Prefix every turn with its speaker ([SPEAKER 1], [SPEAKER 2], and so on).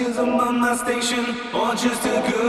[SPEAKER 1] A tears on my station, or just a good